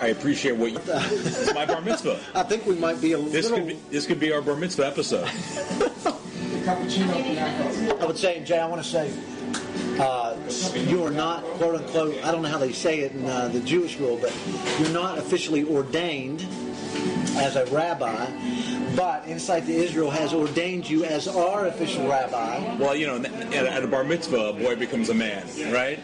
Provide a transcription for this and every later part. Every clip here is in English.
I appreciate what you. It's my bar mitzvah. I think we might be a This little. could be this could be our bar mitzvah episode. I would say, Jay, I want to say, uh, you are not, quote unquote, I don't know how they say it in uh, the Jewish world, but you're not officially ordained as a rabbi, but Insight to Israel has ordained you as our official rabbi. Well, you know, at a, at a bar mitzvah, a boy becomes a man, right?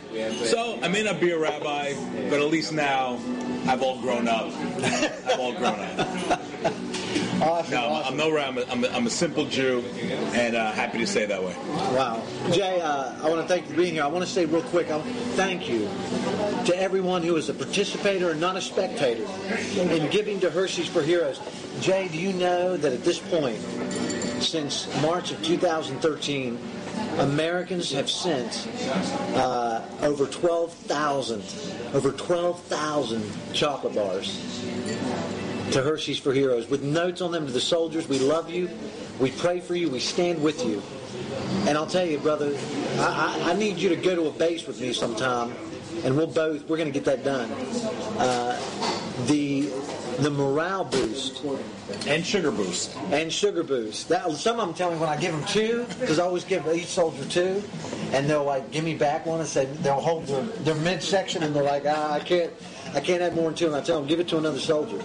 So I may not be a rabbi, but at least now I've all grown up. I've all grown up. Awesome, No, I'm, awesome. I'm no rabbi. I'm a, I'm a simple Jew, and uh, happy to say that way. Wow. Jay, uh, I want to thank you for being here. I want to say real quick, I, thank you to everyone who is a participator and not a spectator in giving to Hershey's for Heroes. Jay, do you know that at this point, since March of 2013, Americans have sent uh, over 12,000, over 12,000 chocolate bars to Hershey's for Heroes with notes on them to the soldiers. We love you. We pray for you. We stand with you. And I'll tell you, brother, I, I, I need you to go to a base with me sometime, and we'll both we're going to get that done. Uh, the the morale boost And sugar boost. and sugar boost. That some of them tell me when I give them two, because I always give each soldier two, and they'll like give me back one and say they'll hold their, their midsection and they're like, ah, I can't, I can't have more than two, and I tell them give it to another soldier.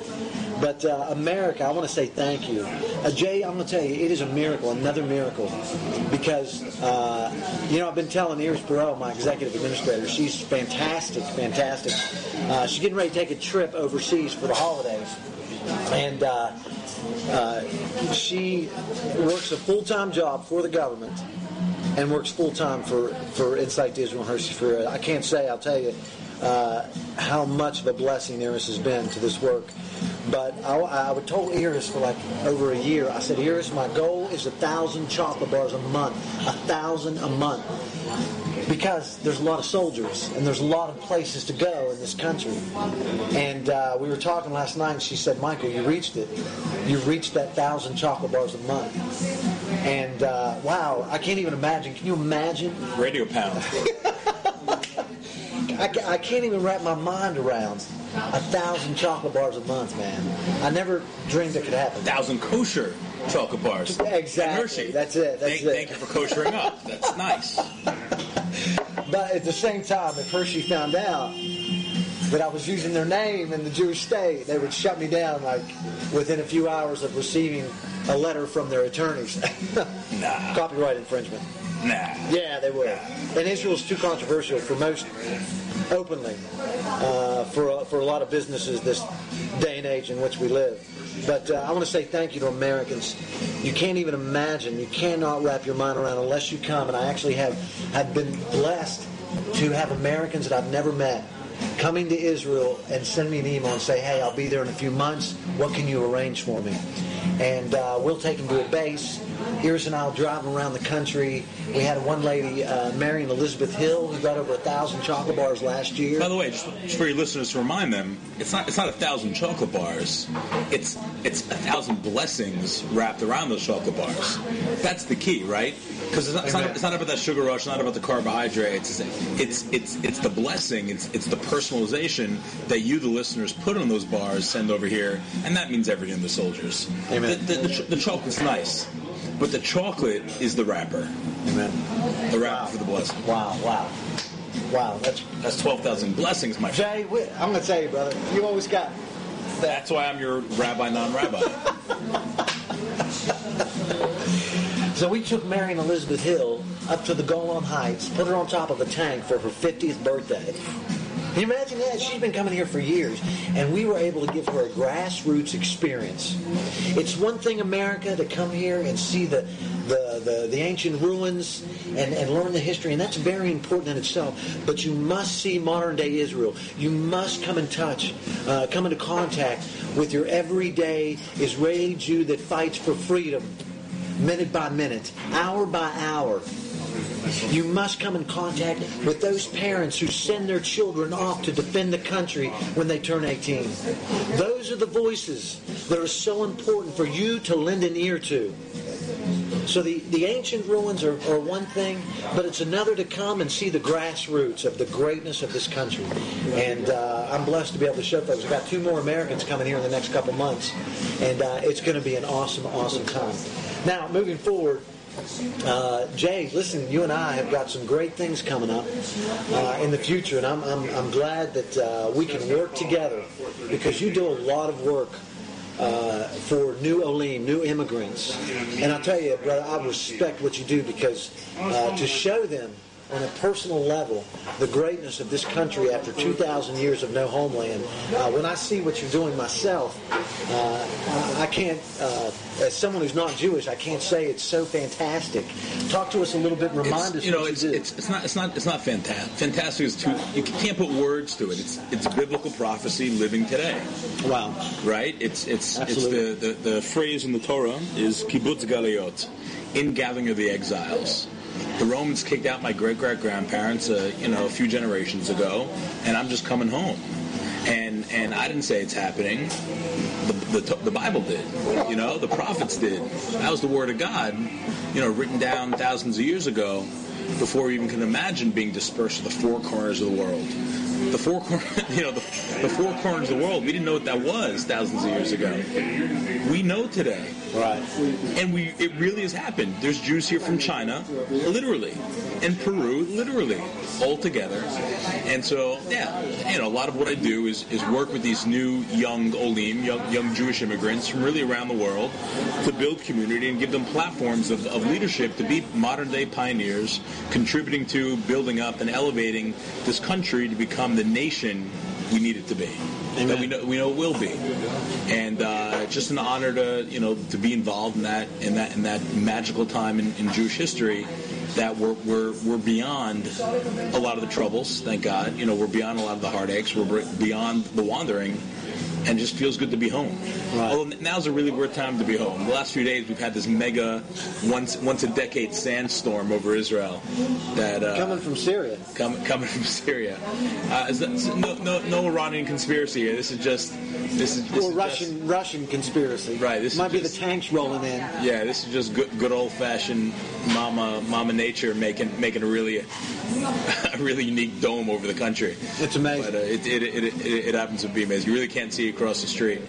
But uh, America, I want to say thank you, uh, Jay. I'm going to tell you, it is a miracle, another miracle, because uh, you know I've been telling Iris Perot, my executive administrator, she's fantastic, fantastic. Uh, she's getting ready to take a trip overseas for the holidays, and. Uh, uh, she works a full-time job for the government and works full-time for, for Insight Israel and Hershey for I can't say, I'll tell you, uh, how much of a blessing Iris has been to this work. But I, I would told Iris for like over a year, I said, Iris, my goal is a thousand chocolate bars a month, a thousand a month because there's a lot of soldiers and there's a lot of places to go in this country. And uh, we were talking last night, and she said, "Michael, you reached it. You've reached that thousand chocolate bars a month." And uh, wow, I can't even imagine. Can you imagine? Radio pound. I, I can't even wrap my mind around a thousand chocolate bars a month, man. I never dreamed it could happen. Thousand kosher chocolate bars. Exactly. That's it. That's thank, it. thank you for koshering up. That's nice. But at the same time, if Hershey found out that I was using their name in the Jewish state, they would shut me down like within a few hours of receiving a letter from their attorneys. Nah. Copyright infringement. Nah. Yeah, they would. And Israel's too controversial for most openly uh, for for a lot of businesses this day and age in which we live. But uh, I want to say thank you to Americans. You can't even imagine. You cannot wrap your mind around unless you come. And I actually have have been blessed to have Americans that I've never met coming to Israel and send me an email and say, "Hey, I'll be there in a few months. What can you arrange for me?" And uh, we'll take them to a base. Iris and I will drive them around the country. We had one lady, uh, Marion Elizabeth Hill, who got over a thousand chocolate bars last year. By the way, just, just for your listeners to remind them, it's not it's not a thousand chocolate bars. It's it's a thousand blessings wrapped around those chocolate bars. That's the key, right? Because it's, not- it's, not, it's not about that sugar rush, not about the carbohydrates. It's it's it's it's the blessing. It's it's the personalization that you, the listeners, put on those bars, send over here, and that means everything to the soldiers. Amen. The, the, the, the chocolate's nice, but the chocolate is the wrapper. Amen. The wrapper for the blessing. Wow, wow, wow. That's That's twelve thousand blessings, my friend. Jay. I'm gonna tell you, brother. You always got That's why I'm your rabbi, non-rabbi. So we took Mary and Elizabeth Hill up to the Golan Heights, put her on top of a tank for her 50th birthday. You imagine that? She's been coming here for years, and we were able to give her a grassroots experience. It's one thing, America, to come here and see the the, the, the ancient ruins and, and learn the history, and that's very important in itself. But you must see modern day Israel. You must come in touch, uh, come into contact with your everyday Israeli Jew that fights for freedom minute by minute, hour by hour. You must come in contact with those parents who send their children off to defend the country when they turn 18. Those are the voices that are so important for you to lend an ear to. So the, the ancient ruins are, are one thing, but it's another to come and see the grassroots of the greatness of this country. And uh, I'm blessed to be able to show folks. We've got two more Americans coming here in the next couple months, and uh, it's going to be an awesome, awesome time. Now, moving forward, uh, Jay, listen, you and I have got some great things coming up uh, in the future, and I'm, I'm, I'm glad that uh, we can work together because you do a lot of work uh, for new Olim, new immigrants. And I'll tell you, brother, I respect what you do because uh, to show them on a personal level the greatness of this country after 2,000 years of no homeland. Uh, when I see what you're doing myself, uh, I can't, uh, as someone who's not Jewish, I can't say it's so fantastic. Talk to us a little bit. Remind It's, us you know, it's, you it's it's not it's not it's not fantastic. Fantastic is too you can't put words to it. It's it's biblical prophecy living today, wow. right? It's it's Absolutely. it's the, the the phrase in the Torah is kibbutz galiot, in gathering of the exiles. The Romans kicked out my great great grandparents, uh, you know, a few generations ago, and I'm just coming home. And and I didn't say it's happening. The, the, the Bible did, you know, the prophets did. That was the word of God, you know, written down thousands of years ago, before we even can imagine being dispersed to the four corners of the world. The four corners, you know, the, the four corners of the world. We didn't know what that was thousands of years ago. We know today. Right. And we it really has happened. There's Jews here from China, literally, and Peru, literally, all together. And so, yeah, you know, a lot of what I do is, is work with these new young Olim, young, young Jewish immigrants from really around the world to build community and give them platforms of, of leadership to be modern day pioneers, contributing to building up and elevating this country to become the nation we need it to be. That we know we know it will be, and uh, just an honor to you know to be involved in that in that in that magical time in, in Jewish history. That we're, we're we're beyond a lot of the troubles, thank God. You know we're beyond a lot of the heartaches. We're beyond the wandering, and just feels good to be home. Right. Although now's a really weird time to be home. The last few days we've had this mega once once a decade sandstorm over Israel. That uh, Coming from Syria. coming coming from Syria. Uh, is that, no, no, no Iranian conspiracy here. This is just this is this Or is Russian Russian conspiracy. Right, this is might be just- the tanks rolling in. Yeah, this is just good, good old fashioned mama mama nature making making a really a really unique dome over the country. It's amazing. But uh, it, it, it, it, it happens to be amazing. You really can't see across the street.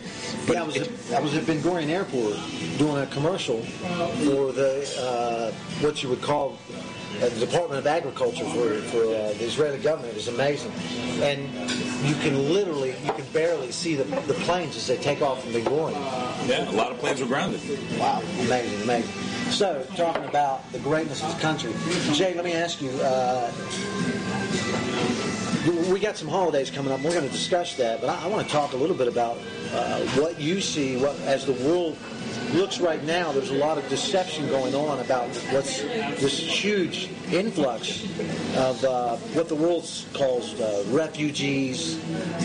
But yeah, I was, it- at, I was at Ben Gurion Airport doing a commercial for the uh, what you would call uh, the Department of Agriculture for, for uh, the Israeli government. It was amazing, and you can literally, you can barely see the, the planes as they take off from Ben Gurion. yeah, a lot of planes were grounded. Wow, amazing, amazing. So, talking about the greatness of the country, Jay, let me ask you. Uh, we got some holidays coming up. And We're going to discuss that, but I, I want to talk a little bit about uh, what you see what, as the world looks right now. There's a lot of deception going on about what's this huge influx of uh, what the world calls uh, refugees,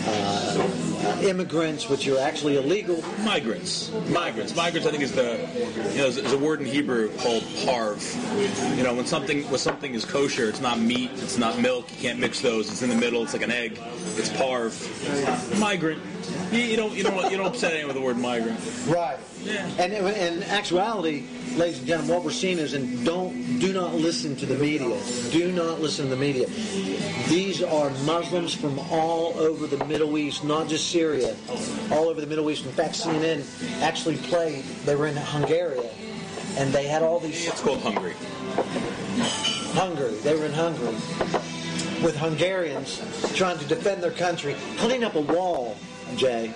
uh, immigrants, which are actually illegal. Migrants, migrants, migrants. I think is the you know a word in Hebrew called parve. You know when something when something is kosher, it's not meat, it's not milk. You can't mix those. It's in the middle. It's like an egg. It's parve. Migrant. You, you don't you don't you don't upset anyone with the word migrant. Right. Yeah. And in actuality, ladies and gentlemen, what we're seeing is, and don't do not listen to the media. Do not listen to the media. These are Muslims from all over the Middle East, not just Syria, all over the Middle East. In fact, CNN actually played. They were in Hungary, and they had all these It's called Hungary. Hungary. They were in Hungary with Hungarians trying to defend their country, putting up a wall. Jay.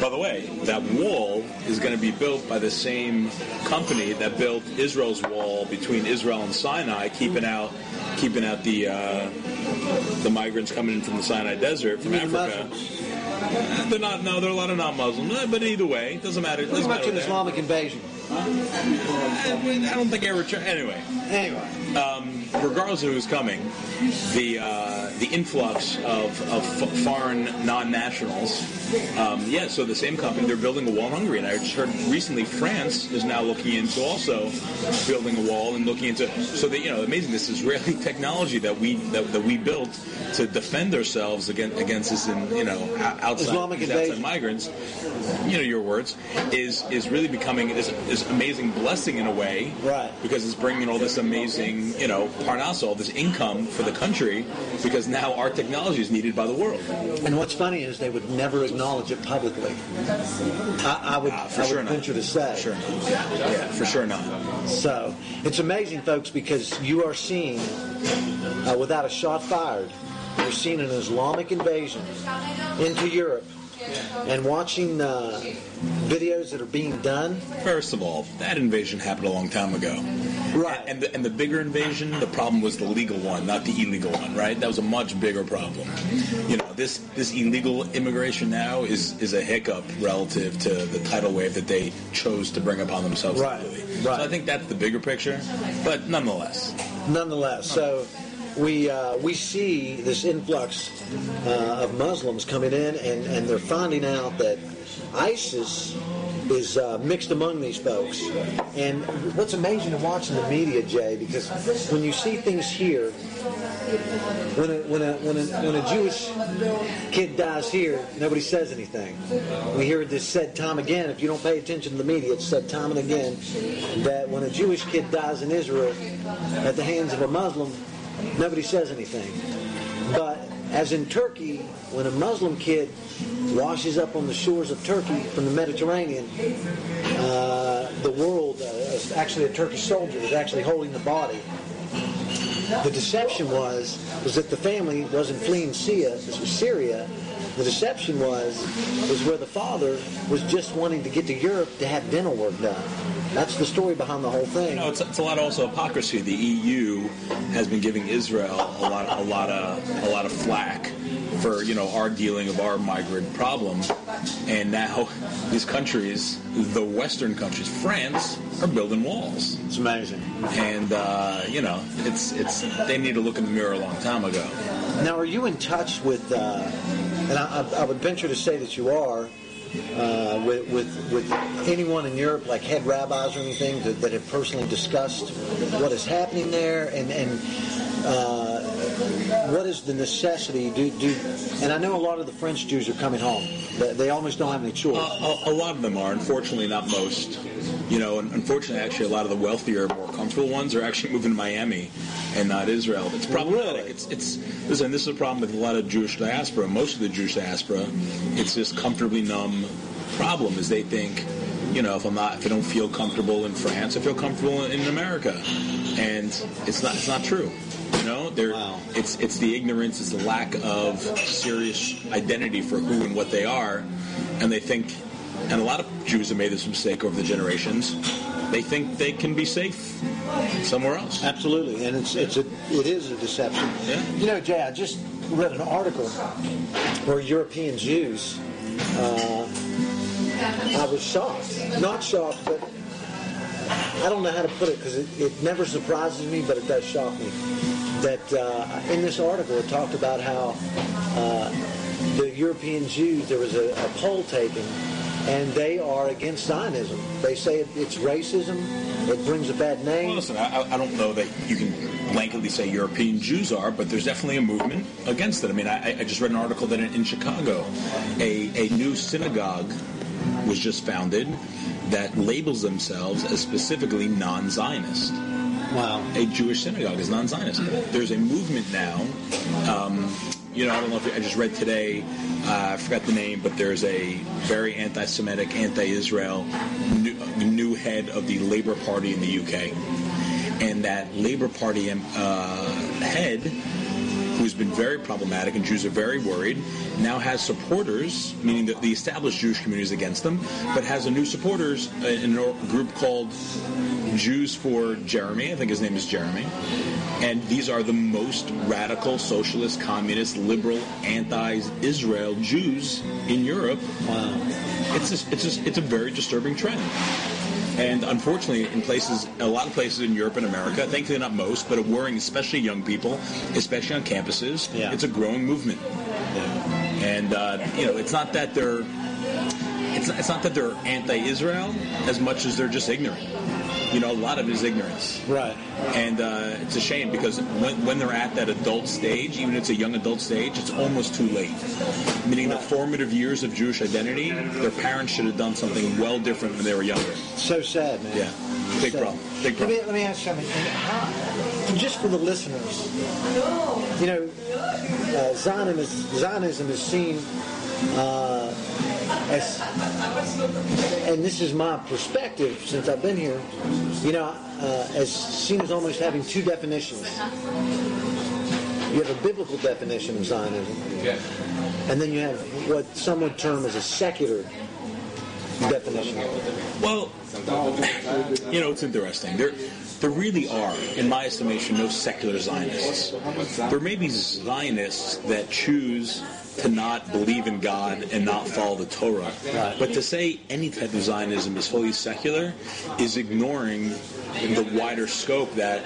By the way, that wall is going to be built by the same company that built Israel's wall between Israel and Sinai, keeping out keeping out the uh, the migrants coming in from the Sinai Desert from the Africa. Uh, They're not. No, there are a lot of non-Muslims, Uh, but either way, it doesn't matter. It Pretty doesn't matter an. Islamic invasion. I I don't think I ever. Anyway, Anyway, um, regardless of who's coming, the uh, the influx of, of f- foreign non-nationals, um, yeah. So the same company they're building a wall in Hungary, and I just heard recently France is now looking into also building a wall and looking into. So that you know, amazing this Israeli technology that we that, that we built to defend ourselves against against this, in, you know, outside, Islamic outside migrants. You know your words is is really becoming this, this amazing blessing in a way, Right. Because it's bringing all this amazing, you know, parnas, all this income for the country, because now our technology is needed by the world. And what's funny is they would never acknowledge it publicly. I, I would, Ah, for I would sure not. venture to say. For sure not. Yeah, for sure not. So it's amazing, folks, because you are seeing, uh, without a shot fired, you're seeing an Islamic invasion into Europe, and watching uh, videos that are being done. First of all, that invasion happened a long time ago. Right. And the, and the bigger invasion, the problem was the legal one, not the illegal one, right? That was a much bigger problem. You know, this this illegal immigration now is is a hiccup relative to the tidal wave that they chose to bring upon themselves. Right, right. So I think that's the bigger picture, but nonetheless, Nonetheless, so we uh, we see this influx uh, of Muslims coming in, and, and they're finding out that ISIS is uh, mixed among these folks. And what's amazing to watch in the media, Jay, because when you see things here, when a, when a, when a, when a Jewish kid dies here, nobody says anything. We hear this said time again. If you don't pay attention to the media, it's said time and again that when a Jewish kid dies in Israel at the hands of a Muslim, nobody says anything. But as in Turkey, when a Muslim kid washes up on the shores of Turkey from the Mediterranean, uh, the world, uh, actually a Turkish soldier, was actually holding the body. The deception was was that the family wasn't fleeing Syria. This was Syria. The deception was was where the father was just wanting to get to Europe to have dental work done. That's the story behind the whole thing. you know, it's, it's a lot also hypocrisy. The EU has been giving Israel a lot a lot of a lot of flack for you know our dealing of our migrant problem, and now these countries, the Western countries, France, are building walls. It's amazing. and uh, you know it's it's they need to look in the mirror a long time ago. Now, are you in touch with? Uh, and I, I- I would venture to say that you are. Uh, with, with with anyone in Europe, like head rabbis or anything, that, that have personally discussed what is happening there, and and uh, what is the necessity? Do do? And I know a lot of the French Jews are coming home. They, they almost don't have any choice. Uh, a, a lot of them are, unfortunately, not most. You know, and unfortunately, actually, a lot of the wealthier, more comfortable ones are actually moving to Miami and not Israel. It's problematic. Really? It's it's listen. This is a problem with a lot of Jewish diaspora. Most of the Jewish diaspora, it's this comfortably numb problem. Is they think, you know, if I'm not, if I don't feel comfortable in France, I feel comfortable in, in America, and it's not. It's not true. You know, they're, Wow. it's it's the ignorance, it's the lack of serious identity for who and what they are, and they think, and a lot of Jews have made this mistake over the generations. They think they can be safe somewhere else. Absolutely, and it's it's a it is a deception. Yeah. You know, Jay, I just read an article where European Jews. Uh, I was shocked, not shocked, but I don't know how to put it because it, it never surprises me, but it does shock me. That uh, in this article it talked about how uh, the European Jews there was a, a poll taken and they are against Zionism. They say it, it's racism. It brings a bad name. Well, listen, I, I don't know that you can blanketly say European Jews are, but there's definitely a movement against it. I mean, I, I just read an article that in, in Chicago, a, a new synagogue was just founded that labels themselves as specifically non-Zionist. Wow. a Jewish synagogue is non-Zionist. There's a movement now. Um, you know, I don't know if I just read today. Uh, I forgot the name, but there's a very anti-Semitic, anti-Israel new, new head of the Labour Party in the UK, and that Labour Party um, uh, head who's been very problematic and Jews are very worried, now has supporters, meaning that the established Jewish community is against them, but has a new supporters uh, in a group called Jews for Jeremy. I think his name is Jeremy. And these are the most radical socialist, communist, liberal, anti-Israel Jews in Europe. Wow. It's just, it's just, it's a very disturbing trend. And unfortunately, in places, a lot of places in Europe and America, thankfully not most, but a worrying especially young people, especially on campuses, Yeah. it's a growing movement. And uh, you know, it's not that they're it's, it's not that they're anti-Israel as much as they're just ignorant. You know, a lot of it is ignorance. Right. And uh, it's a shame because when, when they're at that adult stage, even if it's a young adult stage, it's almost too late. Meaning the formative years of Jewish identity, their parents should have done something well different when they were younger. So sad, man. Yeah. Big So- problem. Big Let me, problem. let me ask you something. How, just for the listeners, you know, uh, Zionism, Zionism is seen uh, as, and this is my perspective since I've been here, you know, uh, as seen as almost having two definitions. You have a biblical definition of Zionism, and then you have what some would term as a secular definition. Well, you know, it's interesting. There, there really are, in my estimation, no secular Zionists. There may be Zionists that choose to not believe in God and not follow the Torah. Right. But to say any type of Zionism is fully secular is ignoring the wider scope that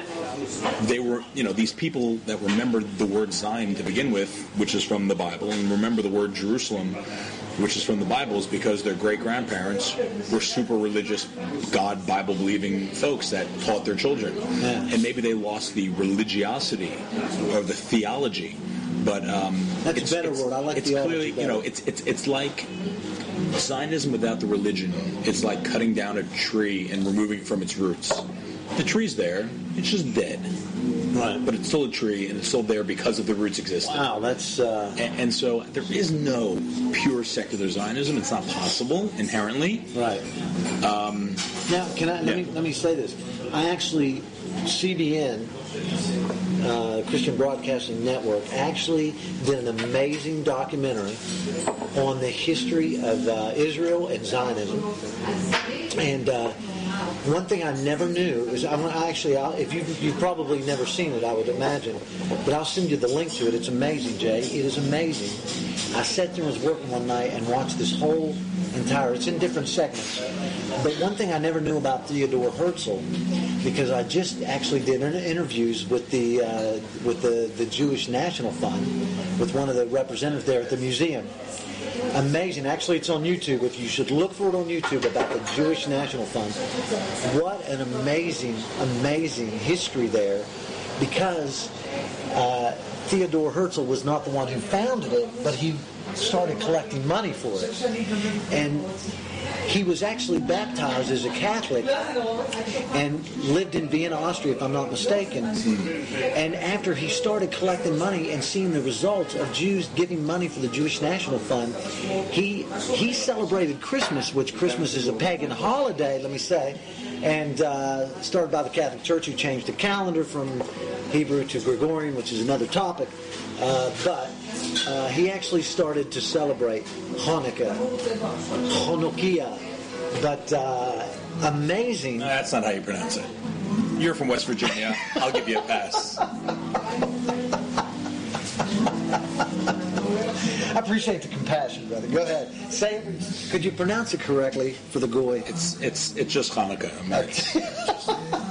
they were, you know, these people that remembered the word Zion to begin with, which is from the Bible, and remember the word Jerusalem, which is from the Bible, is because their great grandparents were super religious, God Bible believing folks that taught their children. Yeah. And maybe they lost the religiosity or the theology. But um, That's a it's, better it's- word. I like it's theology clearly, you know, it's it's it's like Zionism without the religion. It's like cutting down a tree and removing it from its roots. The tree's there; it's just dead, Right. but it's still a tree, and it's still there because of the roots existing. Wow, that's uh, And, and so there is no pure secular Zionism. It's not possible inherently. Right. now, can I let me let me say this? I actually CBN, uh, Christian Broadcasting Network, actually did an amazing documentary on the history of uh, Israel and Zionism. And uh, one thing I never knew is I actually, I'll, if you you've probably never seen it, I would imagine, but I'll send you the link to it. It's amazing, Jay. It is amazing. I sat there and was working one night and watched this whole entire. It's in different segments. But one thing I never knew about Theodore Herzl, because I just actually did inter- interviews with the uh, with the, the Jewish National Fund, with one of the representatives there at the museum. Amazing. Actually, it's on YouTube. If you should look for it on YouTube about the Jewish National Fund. What an amazing, amazing history there, because uh, Theodore Herzl was not the one who founded it, but he started collecting money for it, and he was actually baptized as a Catholic and lived in Vienna, Austria, if I'm not mistaken. And after he started collecting money and seeing the results of Jews giving money for the Jewish National Fund, he he celebrated Christmas, which Christmas is a pagan holiday, let me say, and uh, started by the Catholic Church, who changed the calendar from Hebrew to Gregorian, which is another topic. Uh, but uh, he actually started to celebrate Hanukkah, Hanukkah. But uh, amazing. No, that's not how you pronounce it. You're from West Virginia. I'll give you a pass. I appreciate the compassion, brother. Go ahead. Say. Could you pronounce it correctly for the goy? It's it's it's just Hanukkah.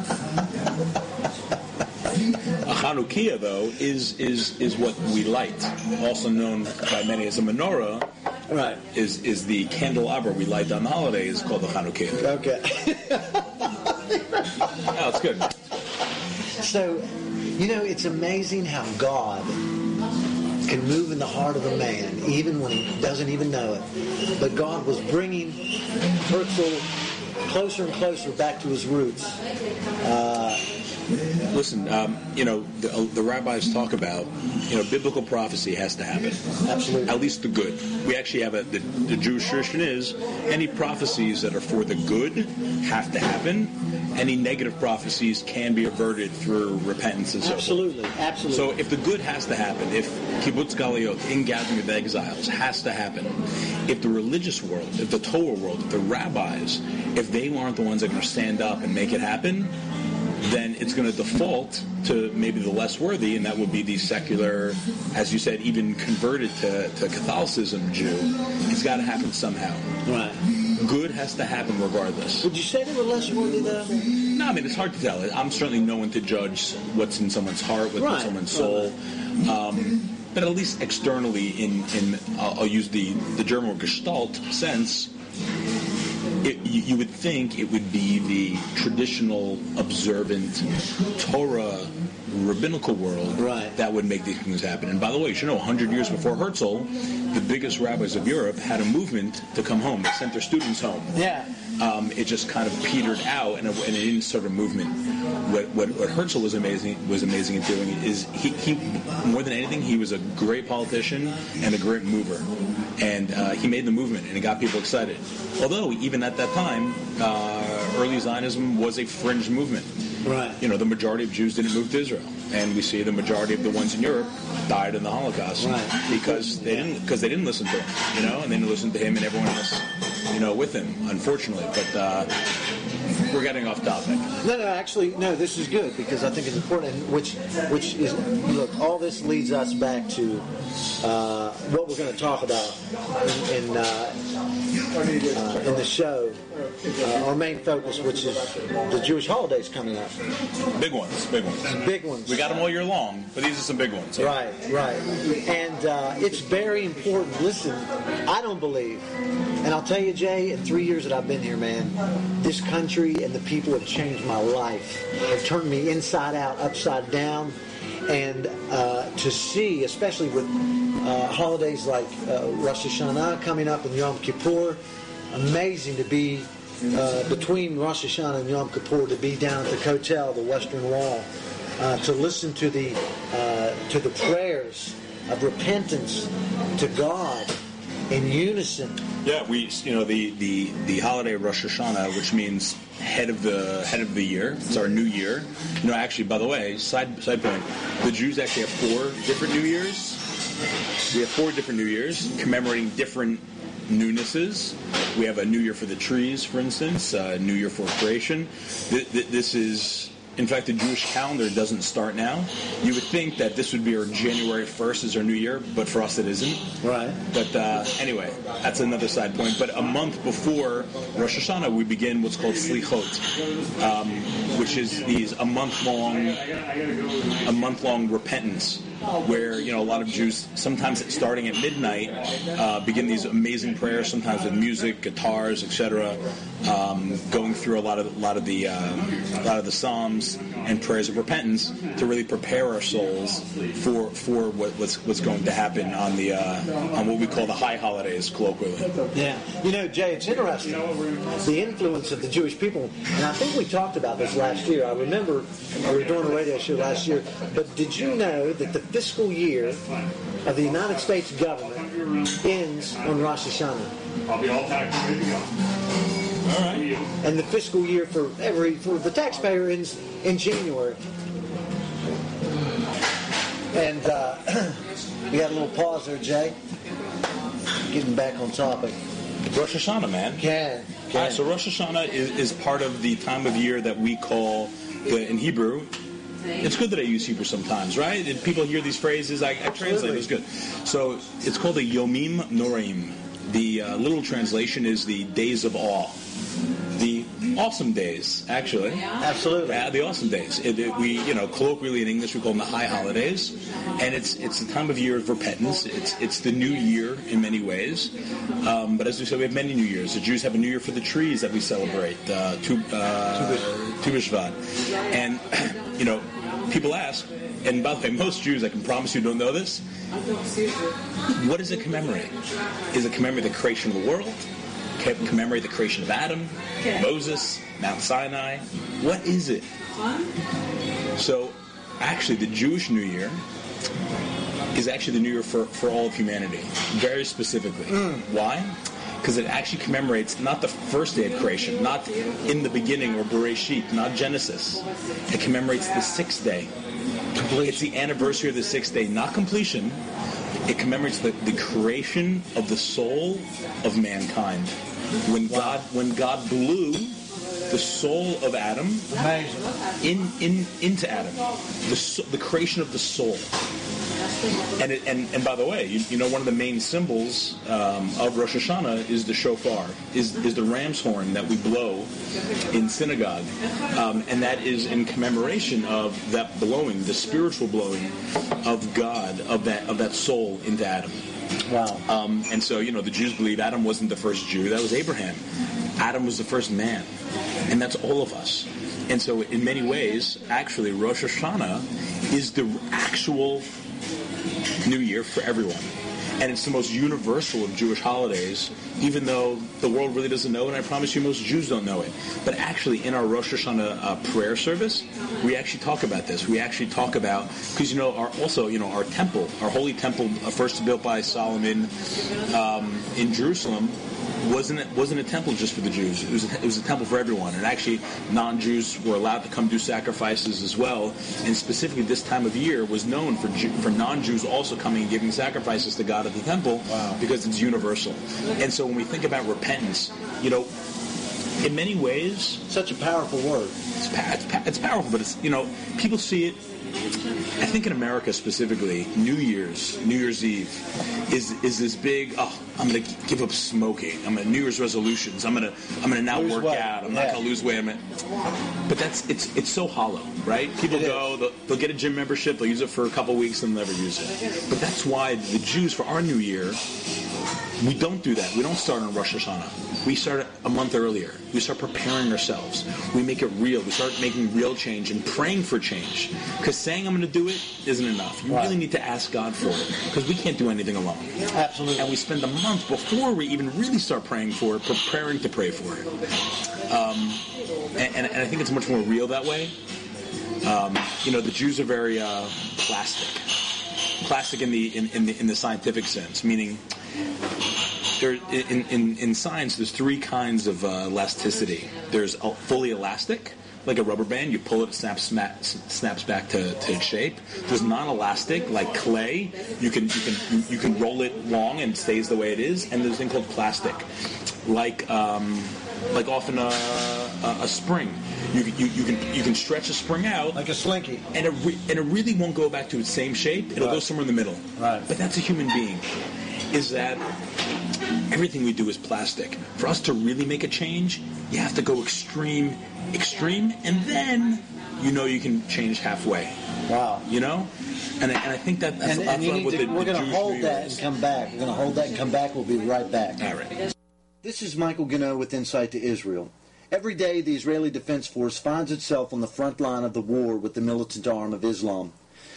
A Hanukkiah, though, is is is what we light, also known by many as a menorah. Right. Is is the candelabra we light on the holidays called the Hanukkiah? Okay. Oh, it's good. so, you know, it's amazing how God can move in the heart of a man, even when he doesn't even know it. But God was bringing Herzl closer and closer back to his roots. Uh, Listen, um, you know the, uh, the rabbis talk about you know biblical prophecy has to happen. Absolutely. At least the good. We actually have a the, the Jewish tradition is any prophecies that are for the good have to happen. Any negative prophecies can be averted through repentance and so forth. Absolutely. Absolutely. So if the good has to happen, if kibbutz galiot, ingathering of exiles, has to happen, if the religious world, if the Torah world, if the rabbis, if they aren't the ones that are going to stand up and make it happen, then it's going to default to maybe the less worthy, and that would be the secular, as you said, even converted to, to Catholicism Jew. It's got to happen somehow. Right. good has to happen regardless. Would you say they were less worthy though? No, I mean it's hard to tell. I'm certainly no one to judge what's in someone's heart, what's Right. in someone's soul. Right. Um, but at least externally, in in I'll, I'll use the the German word Gestalt sense. It, you, you would think it would be the traditional, observant Torah rabbinical world Right. that would make these things happen. And by the way, you should know, 100 years before Herzl, the biggest rabbis of Europe had a movement to come home. They sent their students home Yeah. um, it just kind of petered out and, it- and it didn't sort of movement. What, what, what Herzl was amazing was amazing at doing is he, he more than anything he was a great politician and a great mover, and uh, he made the movement and it got people excited. Although even at that time, uh, early Zionism was a fringe movement. Right. You know, the majority of Jews didn't move to Israel, and we see the majority of the ones in Europe died in the Holocaust Right. because they didn't because they didn't listen to him, you know, and they didn't listen to him and everyone else, you know, with him. Unfortunately, but uh, we're getting off topic. No, no, actually, no. This is good because I think it's important. Which, which is look. All this leads us back to uh, what we're going to talk about in in, uh, uh, in the show. Uh, our main focus, which is the Jewish holidays coming up, Big ones, big ones. big ones. We got them all year long, but these are some big ones. Right, right. And uh, it's very important. Listen, I don't believe, and I'll tell you, Jay, in three years that I've been here, man, this country and the people have changed my life. Have turned me inside out, upside down. And uh, to see, especially with uh, holidays like uh, Rosh Hashanah coming up and Yom Kippur, amazing to be uh, between Rosh Hashanah and Yom Kippur to be down at the Kotel, the Western Wall, uh, to listen to the uh, to the prayers of repentance to God in unison. Yeah, we you know the the the holiday Rosh Hashanah, which means head of the head of the year. It's our new year. You know, actually, by the way, side side point, the Jews actually have four different New Years. We have four different New Years commemorating different newnesses. We have a New Year for the trees, for instance, uh, New Year for creation. Th- th- this is, in fact, the Jewish calendar doesn't start now. You would think that this would be our January 1st is our New Year, but for us it isn't. Right. But uh, anyway, that's another side point. But a month before Rosh Hashanah, we begin what's called Slichot, um, which is these a month long, a month long repentance, where you know a lot of Jews sometimes starting at midnight uh, begin these amazing prayers, sometimes with music, guitars, etc., um, going through a lot of a lot of the um, a lot of the psalms and prayers of repentance to really prepare our souls for for what, what's what's going to happen on the uh, on what we call the high holidays colloquially. Yeah. You know, Jay, it's interesting the influence of the Jewish people, and I think we talked about this last year. I remember we were doing a radio show last year. But did you know that the fiscal year of the United States government ends on Rosh Hashanah? I'll be all packed and ready to go. All right. and the fiscal year for every for the taxpayer ends in January. And uh, we had a little pause there, Jay. Getting back on topic. Rosh Hashanah, man. Can, All can. So Rosh Hashanah is, is part of the time of year that we call, the, in Hebrew, it's good that I use Hebrew sometimes, right? People hear these phrases, I, I translate, it's good. So it's called the Yomim Noraim. The uh, literal translation is the days of awe. The awesome days, actually. Absolutely. Yeah, the awesome days. It, it- we, you know, colloquially in English, we call them the high holidays, and it's it's the time of year of repentance. It's it's the new year in many ways. Um, but as we said, we have many New Years. The Jews have a New Year for the trees that we celebrate, uh, Tu uh, Tu B'Shvat. and you know, people ask. And by the way, most Jews, I can promise you, don't know this. What does it commemorate? Is it commemorate the creation of the world? Co- Commemorate the creation of Adam, Moses, Mount Sinai? What is it? So, actually, the Jewish New Year is actually the New Year for, for all of humanity, very specifically. Mm. Why? Because it actually commemorates not the first day of creation, not in the beginning or Bereshit, not Genesis. It commemorates the sixth day. It's the anniversary of the sixth day, not completion. It commemorates the, the creation of the soul of mankind. When God when God blew the soul of Adam in, in into Adam, the the creation of the soul. And, it, and and by the way, you, you know one of the main symbols um, of Rosh Hashanah is the shofar, is is the ram's horn that we blow in synagogue, um, and that is in commemoration of that blowing, the spiritual blowing of God, of that of that soul into Adam. Wow. Um, and so, you know, the Jews believe Adam wasn't the first Jew, that was Abraham. Adam was the first man. And that's all of us. And so, in many ways, actually, Rosh Hashanah is the actual New Year for everyone. And it's the most universal of Jewish holidays, even though the world really doesn't know it, and I promise you most Jews don't know it. But actually, in our Rosh Hashanah uh, prayer service, we actually talk about this. We actually talk about, because, you know, our, also, you know, our temple, our holy temple, uh, first built by Solomon um, in Jerusalem, wasn't it wasn't a temple just for the Jews. It was a, it was a temple for everyone. And actually, non-Jews were allowed to come do sacrifices as well. And specifically, this time of year was known for Jew, for non-Jews also coming and giving sacrifices to God at the temple Wow. because it's universal. And so when we think about repentance, you know, in many ways, Such a powerful word. it's, it's, it's powerful, but it's you know people see it. I think in America specifically, New Year's, New Year's Eve, is is this big. Oh, I'm going to give up smoking. I'm going to New Year's resolutions. I'm going to I'm going to now Lose work weight. out. I'm Yeah. not going to lose weight. I'm gonna, but that's it's it's so hollow, right? People It go, they'll, they'll get a gym membership, they'll use it for a couple weeks, and they'll never use it. But that's why the Jews, for our New Year, we don't do that. We don't start on Rosh Hashanah. We start a month earlier. We start preparing ourselves. We make it real. We start making real change and praying for change. Because saying I'm going to do it isn't enough. You Right. really need to ask God for it. Because we can't do anything alone. Absolutely. And we spend a month before we even really start praying for it, preparing to pray for it. Um, and, and, and I think it's much more real that way. Um, you know, the Jews are very uh, plastic. Plastic in the in, in the in the scientific sense, meaning there in, in, in science there's three kinds of uh, elasticity. There's fully elastic, like a rubber band. You pull it, it snaps sma- snaps back to, to its shape. There's non-elastic, like clay. You can you can you can roll it long and it stays the way it is. And there's a thing called plastic, like um, like often a, a, a spring. You, can- you, you can you can stretch a spring out like a slinky. and it, re- and it really won't go back to its same shape. It'll go somewhere in the middle. Right. But that's a human being. Is that everything we do is plastic? For us to really make a change, you have to go extreme, extreme, and then you know you can change halfway. Wow. You know, and I, and I think that that's And, and what to, the, we're going to hold that and come back. We're going to hold that and come back. We'll be right back. All right. This is Michael Gano with Insight to Israel. Every day, the Israeli Defense Force finds itself on the front line of the war with the militant arm of Islam.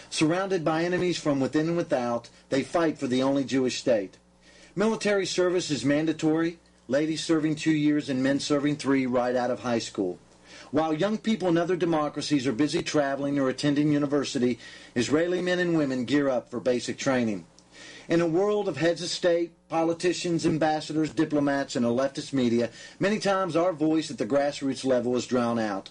Surrounded by enemies from within and without, they fight for the only Jewish state. Military service is mandatory, ladies serving two years and men serving three right out of high school. While young people in other democracies are busy traveling or attending university, Israeli men and women gear up for basic training. In a world of heads of state, politicians, ambassadors, diplomats, and a leftist media, many times our voice at the grassroots level is drowned out.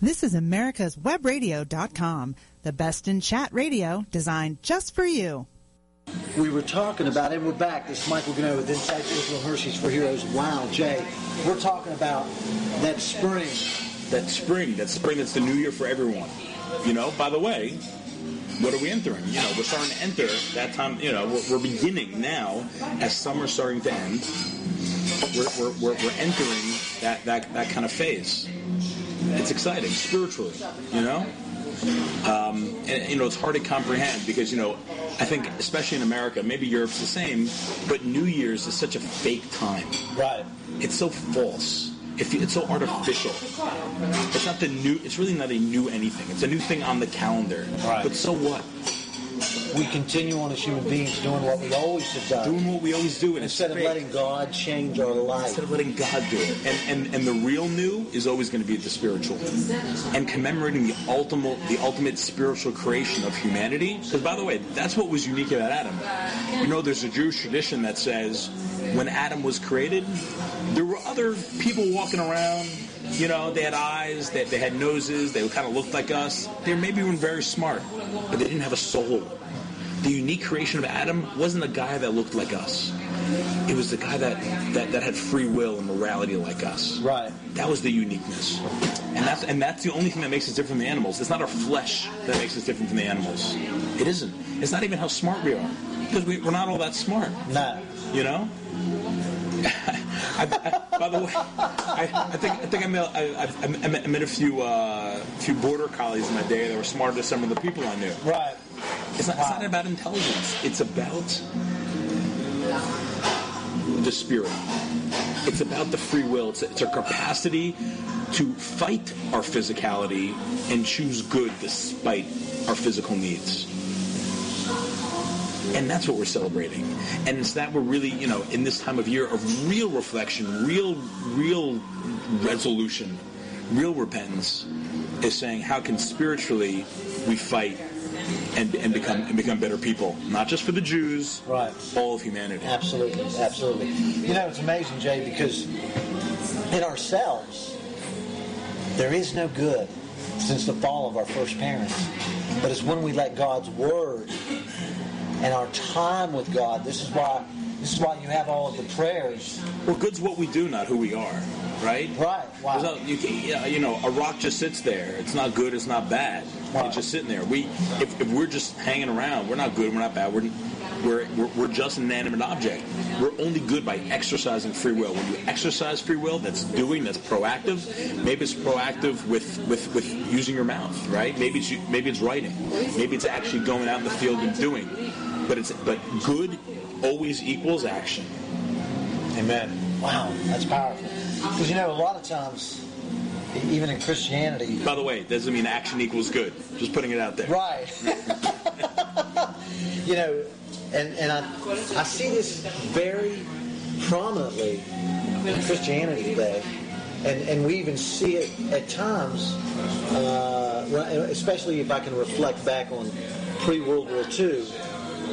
This is America's Webradio.com, the best in chat radio designed just for you. We were talking about it. We're back. This is Michael Gano with Inside Israel Hershey's for Heroes. Wow, Jay, we're talking about that spring. That spring, that spring that's the new year for everyone. You know, by the way, what are we entering? You know, we're starting to enter that time, you know, we're, we're beginning now as summer's starting to end. We're, we're, we're, we're entering that, that, that kind of phase. It's exciting, spiritually, you know? Um, and, you know, it's hard to comprehend because, you know, I think, especially in America, maybe Europe's the same, but New Year's is such a fake time Right. it's so false. It's so artificial. It's not the new. It's really not a new anything. It's a new thing on the calendar. Right. But so what? We continue on as human beings doing what we always have done. Doing what we always do, Instead of letting God change our life. Instead of letting God do it, and and, and the real new is always going to be the spiritual, and commemorating the ultimate the ultimate spiritual creation of humanity. Because by the way, that's what was unique about Adam. You know, there's a Jewish tradition that says when Adam was created, there were other people walking around. You know, they had eyes, they, they had noses, they kind of looked like us. They maybe weren't very smart, but they didn't have a soul. The unique creation of Adam wasn't a guy that looked like us. It was the guy that, that, that had free will and morality like us. Right. That was the uniqueness. And that's and that's the only thing that makes us different from the animals. It's not our flesh that makes us different from the animals. It isn't. It's not even how smart we are. Because we, we're not all that smart. No. You know? I, I, by the way, I, I think I think I met I, I, I met, I met a few uh, few border collies in my day that were smarter than some of the people I knew. Right. It's not, it's not about intelligence. It's about the spirit. It's about the free will. It's, it's our capacity to fight our physicality and choose good despite our physical needs. And that's what we're celebrating. And it's that we're really, you know, in this time of year of real reflection, real, real resolution, real repentance, is saying how can spiritually we fight and, and become and become better people, not just for the Jews, Right. all of humanity. Absolutely, absolutely. You know, it's amazing, Jay, because in ourselves, there is no good since the fall of our first parents. But it's when we let God's word and our time with God. This is why. This is why you have all of the prayers. Well, good's what we do, not who we are, right? Right. Wow. No- you, can- you know, a rock just sits there. It's not good. It's not bad. It's just sitting there. We, if, if we're just hanging around, we're not good. We're not bad. We're, we're, we're, we're just an inanimate object. We're only good by exercising free will. When you exercise free will, that's doing, that's proactive. Maybe it's proactive with, with, with using your mouth, right? Maybe it's maybe it's writing. Maybe it's actually going out in the field and doing. But it's but good always equals action. Amen. Wow, that's powerful. Because you know, a lot of times, even in Christianity, By the way, doesn't mean action equals good. Just putting it out there. Right. you know, and, and I, I see this very prominently in Christianity today. And, and we even see it at times, uh, especially if I can reflect back on pre World War II.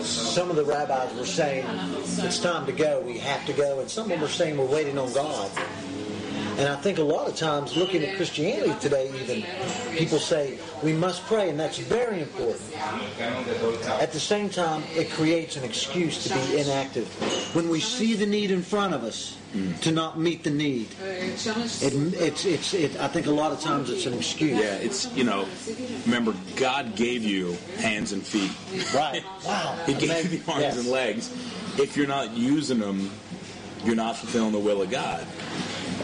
Some of the rabbis were saying, it's time to go, we have to go. And some of them were saying, we're waiting on God. And I think a lot of times, looking at Christianity today, even people say we must pray, and that's very important. At the same time, it creates an excuse to be inactive. When we see the need in front of us, to not meet the need, it, it's it's it, I think a lot of times it's an excuse. Yeah, it's you know, remember God gave you hands and feet. Right. Wow. He gave Amazing. you the arms Yes. and legs. If you're not using them, you're not fulfilling the will of God.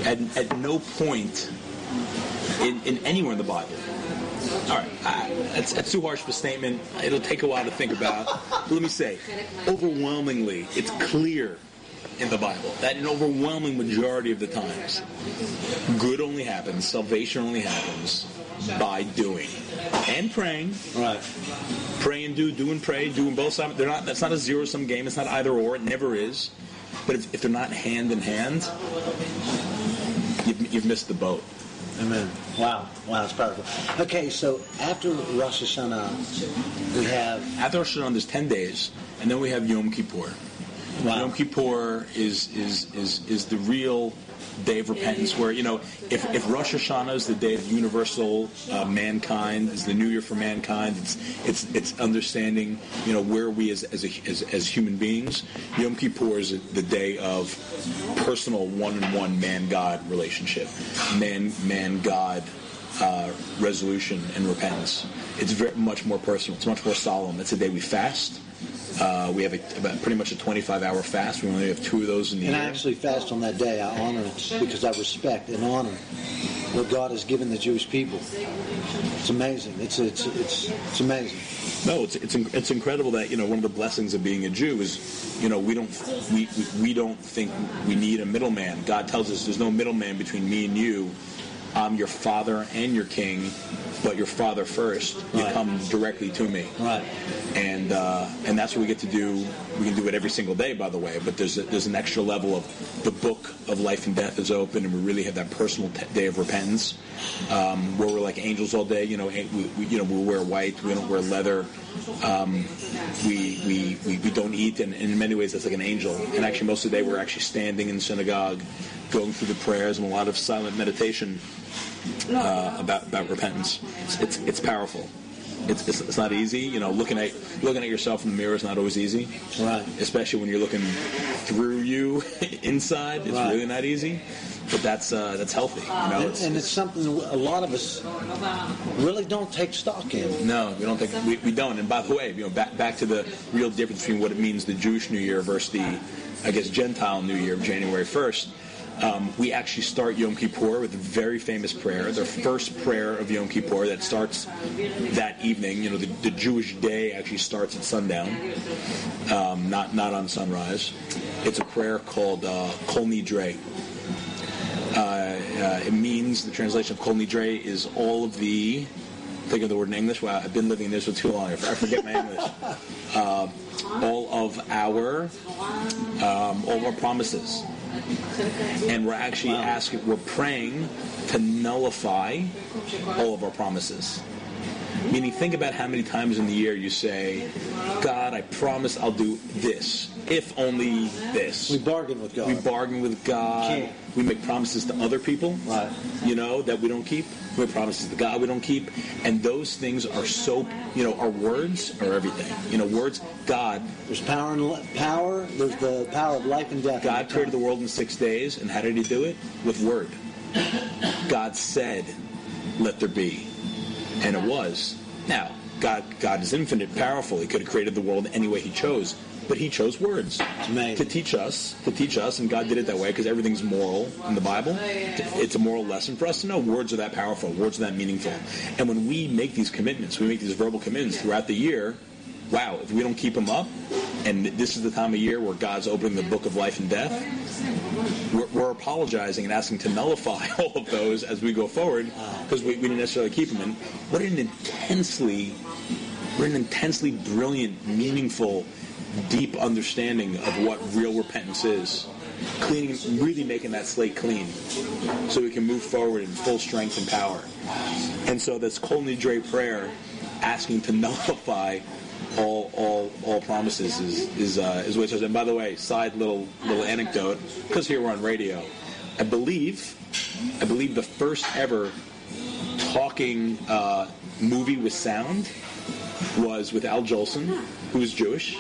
At, at no point in, in anywhere in the Bible. All right, I, that's, that's too harsh of a statement. It'll take a while to think about. But let me say, overwhelmingly, it's clear in the Bible that an overwhelming majority of the times, good only happens, salvation only happens by doing and praying Right. pray and do, do and pray, doing both sides. They're not. That's not a zero sum game. It's not either or. It never is. But if, if they're not hand in hand, you've, you've missed the boat. Amen. Wow. Wow. It's powerful. Okay, so after Rosh Hashanah, we have After Rosh Hashanah, there's ten days, and then we have Yom Kippur. Wow. Yom Kippur is is is is the real day of repentance. Where you know, if, if Rosh Hashanah is the day of universal uh, mankind, is the New Year for mankind. It's it's it's understanding you know where we as as, a, as as human beings. Yom Kippur is the day of personal one-on-one man-God relationship, man man God uh, resolution and repentance. It's very much more personal. It's much more solemn. It's a day we fast. Uh, we have a, about pretty much a 25-hour fast. We only have two of those in the year. And I actually fast on that day. I honor it because I respect and honor what God has given the Jewish people. It's amazing. It's it's it's it's amazing. No, it's it's it's incredible that you know one of the blessings of being a Jew is you know we don't we, we don't think we need a middleman. God tells us there's no middleman between me and you. I'm your father and your king, but your father first. You Right. come directly to me. Right. And uh, and that's what we get to do. We can do it every single day, by the way. But there's a, there's an extra level of the book of life and death is open, and we really have that personal t- day of repentance, um, where we're like angels all day. You know, we, we, you know, we wear white. We don't wear leather. Um, we, we, we we don't eat, and, and in many ways that's like an angel. And actually, most of the day we're actually standing in synagogue, going through the prayers and a lot of silent meditation uh, about about repentance. It's it's, it's powerful. It's, it's, it's not easy. You know, looking at looking at yourself in the mirror is not always easy. Right. Especially when you're looking through you inside, it's Right. really not easy. But that's uh, that's healthy. You know, And, it's, and it's something a lot of us really don't take stock in. No, we don't think we, we don't. And by the way, you know, back back to the real difference between what it means the Jewish New Year versus the, I guess, Gentile New Year of January first. Um, we actually start Yom Kippur with a very famous prayer, the first prayer of Yom Kippur that starts that evening. You know, the, the Jewish day actually starts at sundown, um, not not on sunrise. It's a prayer called uh, Kol Nidre. Uh, uh, it means the translation of Kol Nidre is all of the think of the word in English. Wow, I've been living in this for too long. I forget my English. Uh, all of our um, all of our promises, and we're actually asking, we're praying to nullify all of our promises. Meaning, think about how many times in the year you say, "God, I promise I'll do this, if only this." We bargain with God. We bargain with God. We make promises to other people, Right. you know, that we don't keep. We make promises to God we don't keep. And those things are so, you know, our words are everything. You know, words, God, There's power and li- power. There's the power of life and death. God created the world in six days. And how did he do it? With word. God said, let there be. And it was. Now, God, God is infinite, powerful. He could have created the world any way he chose. But he chose words to teach us, to teach us, and God did it that way because everything's moral in the Bible. It's a moral lesson for us to know words are that powerful, words are that meaningful. And when we make these commitments, we make these verbal commitments throughout the year. Wow, if we don't keep them up, and this is the time of year where God's opening the book of life and death, we're, we're apologizing and asking to nullify all of those as we go forward because we, we didn't necessarily keep them. And what an intensely, what an intensely brilliant, meaningful, deep understanding of what real repentance is. Cleaning, really making that slate clean, so we can move forward in full strength and power. And so this Kol Nidre prayer, asking to nullify all all all promises is is uh, is what it says. And by the way, side little little anecdote, because here we're on radio, I believe I believe the first ever talking uh, movie with sound was with Al Jolson, who was Jewish.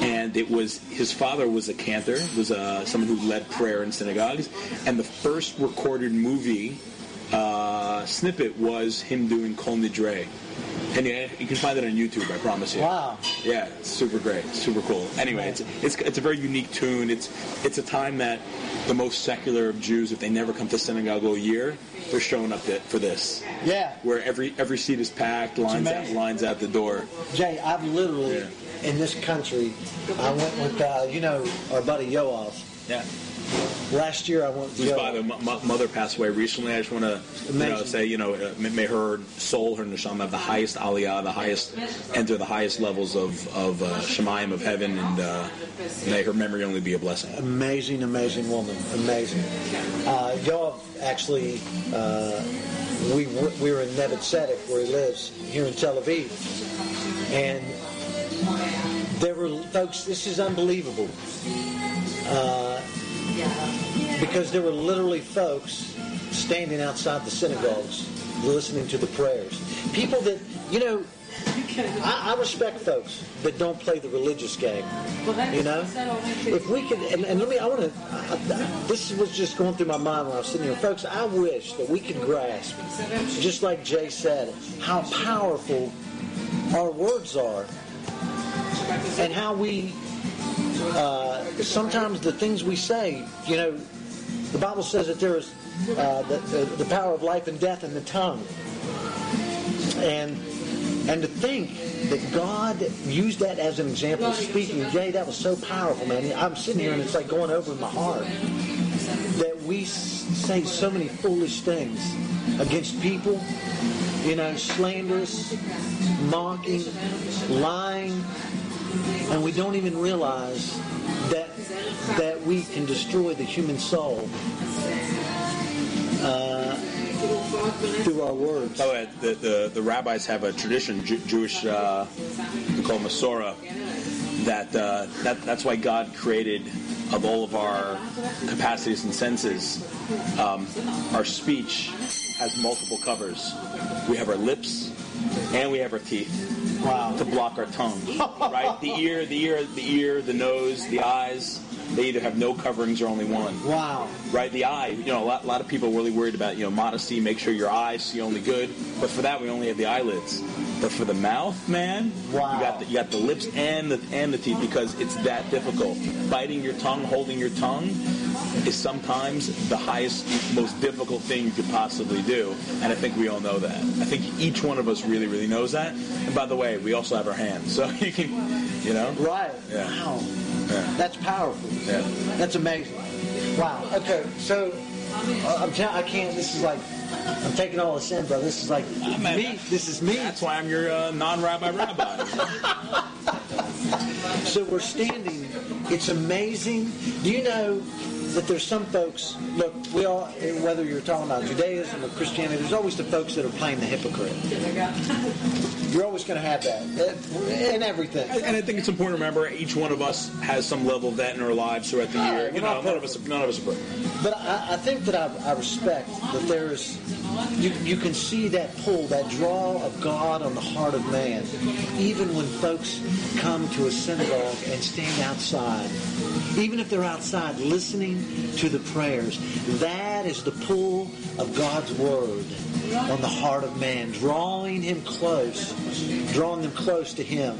And it was his father was a cantor, was uh, someone who led prayer in synagogues, and the first recorded movie uh, snippet was him doing Kol Nidre. And yeah, you can find it on YouTube, I promise you. Wow. Yeah, it's super great, super cool. Anyway, it's, it's it's a very unique tune. It's it's a time that the most secular of Jews, if they never come to synagogue all year, they're showing up to, for this. Yeah. Where every every seat is packed, lines out, lines out the door. Jay, I've literally Yeah. in this country. I went with uh, you know our buddy Yoav. Yeah. Last year I went Whose father, m- mother passed away recently. I just want to you know, say, you know, uh, may her soul, her neshama, have the highest aliyah, the highest, enter the highest levels of of uh, shamayim of heaven, and uh, may her memory only be a blessing. amazing, amazing woman, amazing. Uh, Yoav actually, uh, we were, we were in Nevet where he lives here in Tel Aviv, and there were folks. This is unbelievable, uh, because there were literally folks standing outside the synagogues listening to the prayers. People that you know. I, I respect folks that don't play the religious game. You know, if we could, and, and let me, I want to. This was just going through my mind while I was sitting here, folks. I wish that we could grasp, just like Jay said, how powerful our words are, and how we uh, sometimes the things we say. You know, the Bible says that there is uh, the, the, the power of life and death in the tongue, and and to think that God used that as an example of speaking, Jay, that was so powerful, man. I'm sitting here and it's like going over in my heart that we say so many foolish things against people, you know, slanderous, mocking, lying, and we don't even realize that that we can destroy the human soul uh, through our words. By the the, the, the rabbis have a tradition, Jewish, uh, we call Masorah, that, uh, that that's why God created, of all of our capacities and senses, um, our speech has multiple covers. We have our lips and we have our teeth Wow. to block our tongue. right? The ear, the ear, the ear, the nose, the eyes. They either have no coverings or only one. Wow. Right, the eye. You know, a lot, a lot of people are really worried about you know modesty. Make sure your eyes see only good. But for that, we only have the eyelids. But for the mouth, man, Wow. you got the, you got the lips and the and the teeth because it's that difficult. Biting your tongue, holding your tongue, is sometimes the highest, most difficult thing you could possibly do. And I think we all know that. I think each one of us really, really knows that. And by the way, we also have our hands, so you can, you know, Right. Yeah. Wow. Yeah. That's powerful. Yeah. That's amazing. Wow. Okay. So uh, I'm I can't. This is like I'm taking all this in, bro. This is like man, me. This is me. That's why I'm your uh, non-rabbi rabbi. So we're standing. It's amazing. Do you know that there's some folks? Look, we all, whether you're talking about Judaism or Christianity, there's always the folks that are playing the hypocrite. You're always going to have that in everything. And I think it's important to remember each one of us has some level of that in our lives throughout the year. You know, none of us, none of us are perfect. But I, I think that I, I respect that there's, you, you can see that pull, that draw of God on the heart of man, even when folks come to a synagogue and stand outside. Even if they're outside listening to the prayers, that is the pull of God's word on the heart of man, drawing him close, drawing them close to him.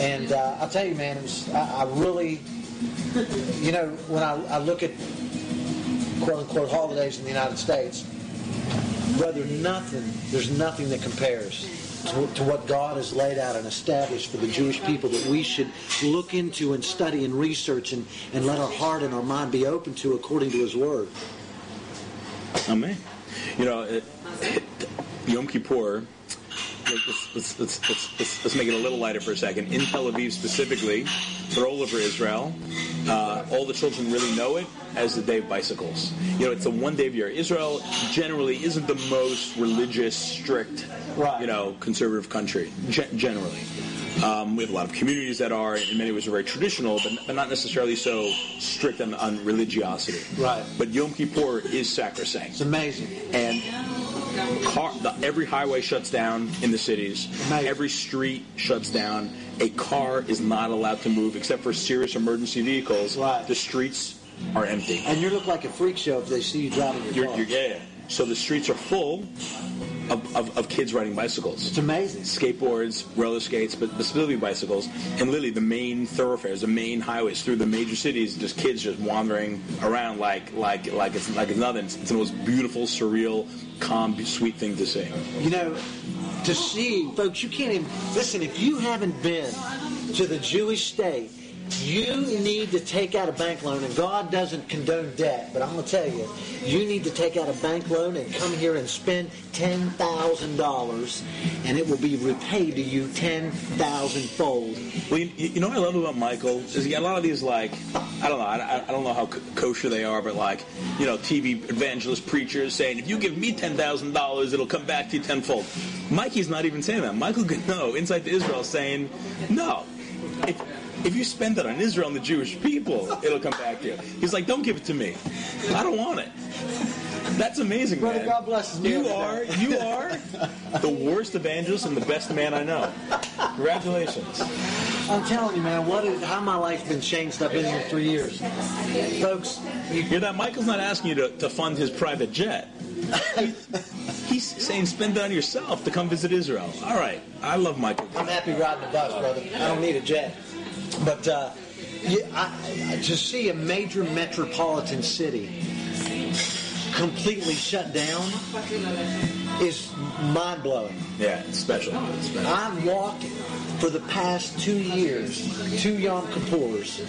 And uh, I'll tell you, man, was, I, I really, you know, when I, I look at quote unquote holidays in the United States, brother, nothing, there's nothing that compares to, to what God has laid out and established for the Jewish people that we should look into and study and research and, and let our heart and our mind be open to according to His Word. Amen. You know, it, Yom Kippur. Let's, let's, let's, let's, make it a little lighter for a second. In Tel Aviv specifically, but all over Israel, uh, all the children really know it as the day of bicycles. You know, it's the one day of year. Israel generally isn't the most religious, strict, Right. you know, conservative country, gen- generally. Um, we have a lot of communities that are, in many ways, are very traditional, but, but not necessarily so strict on, on religiosity. Right. But Yom Kippur is sacrosanct It's amazing. and car, the, every highway shuts down in the cities. Amazing. Every street shuts down. A car is not allowed to move except for serious emergency vehicles. Right. The streets are empty. And you look like a freak show if they see you driving your You're, car. you're, yeah. So the streets are full of, of, of kids riding bicycles. It's amazing. Skateboards, roller skates, but specifically bicycles. And literally the main thoroughfares, the main highways through the major cities, just kids just wandering around like like like it's like it's nothing. It's, it's the most beautiful, surreal, calm, sweet thing to see. You know, to see, folks, you can't even listen. If you haven't been to the Jewish state, you need to take out a bank loan, and God doesn't condone debt. But I'm going to tell you, you need to take out a bank loan and come here and spend ten thousand dollars, and it will be repaid to you ten thousand fold. Well, you, you know what I love about Michael is he got a lot of these like I don't know I, I don't know how kosher they are, but like you know TV evangelist preachers saying if you give me ten thousand dollars, it'll come back to you tenfold. Mikey's not even saying that. Michael Gano, Insight to Israel, saying no. If, if you spend it on Israel and the Jewish people, it'll come back to you. He's like, don't give it to me. I don't want it. That's amazing, Brother, man. God blesses me You are, you are the worst evangelist and the best man I know. Congratulations. I'm telling you, man, what is, how my life's been changed. I've been here three years, folks. You, You're. Michael's not asking you to, to fund his private jet. He's saying spend it on yourself to come visit Israel. All right, I love Michael. I'm happy riding the bus, brother. I don't need a jet. But uh, yeah, I, to see a major metropolitan city completely shut down, is mind blowing. Yeah, it's special. It's special. I've walked for the past two years, two Yom Kippurs,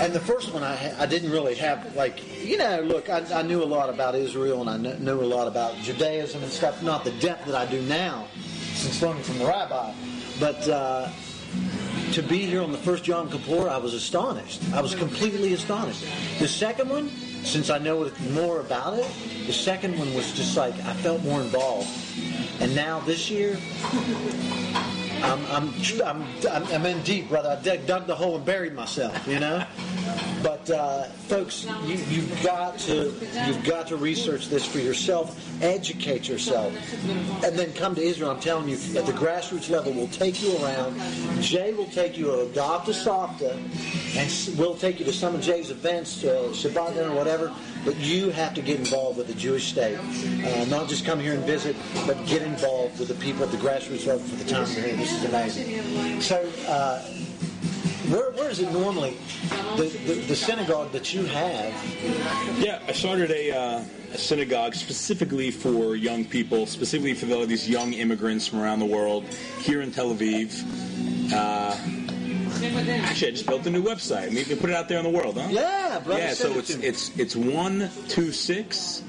and the first one I, I didn't really have like you know look I, I knew a lot about Israel and I kn- knew a lot about Judaism and stuff, not the depth that I do now since learning from the rabbi, but. Uh, to be here on the first Yom Kippur, I was astonished. I was completely astonished. The second one, since I know more about it, the second one was just like I felt more involved. And now this year, I'm I'm I'm, I'm, in deep, brother. I dug, dug the hole and buried myself, you know. But uh, folks, you, you've got to you've got to research this for yourself, educate yourself, and then come to Israel. I'm telling you, at the grassroots level, we'll take you around. Jay will take you to Adopt a Safta, and we'll take you to some of Jay's events, uh, Shabbat dinner, whatever. But you have to get involved with the Jewish state, uh, not just come here and visit, but get involved with the people at the grassroots level for the time you're here. This is amazing. So. Uh, where, where is it normally? The, the, the synagogue that you have, Yeah, I started a, uh, a synagogue specifically for young people, specifically for these young immigrants from around the world here in Tel Aviv. Uh, actually, I just built a new website. Maybe we put it out there in the world, huh? Yeah, brother, Yeah, so it it's it's it's one two six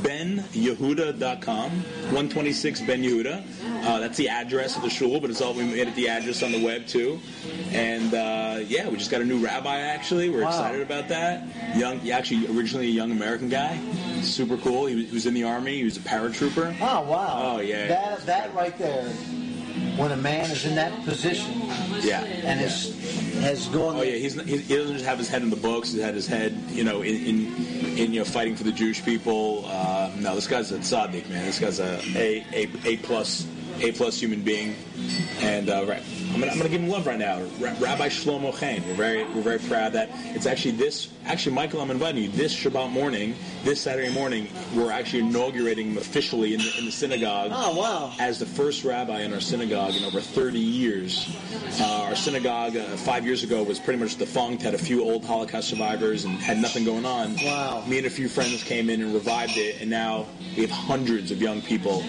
benyehuda.com 126 ben yehuda uh, that's the address of the shul but it's all we made it the address on the web too and uh, yeah we just got a new rabbi actually we're Wow. excited about that young actually originally a young american guy super cool he was, he was in the army he was a paratrooper oh wow, Oh, yeah. that that right there. When a man is in that position yeah and is has gone, Oh yeah, he's not, he, he doesn't just have his head in the books. He's had his head, you know, in, in, in you know fighting for the Jewish people. Uh, no, this guy's a tzaddik, man. This guy's a a a, a plus a plus human being, and uh, right. I'm gonna, I'm gonna give him love right now. Ra- Rabbi Shlomo Chaim. We're very we're very proud that it's actually this. Actually, Michael, I'm inviting you this Shabbat morning, this Saturday morning. We're actually inaugurating him officially in the, in the synagogue oh wow, as the first rabbi in our synagogue in over 30 years. Uh, our synagogue uh, five years ago was pretty much defunct, had a few old Holocaust survivors, and had nothing going on. Wow. Me and a few friends came in and revived it, and now we have hundreds of young people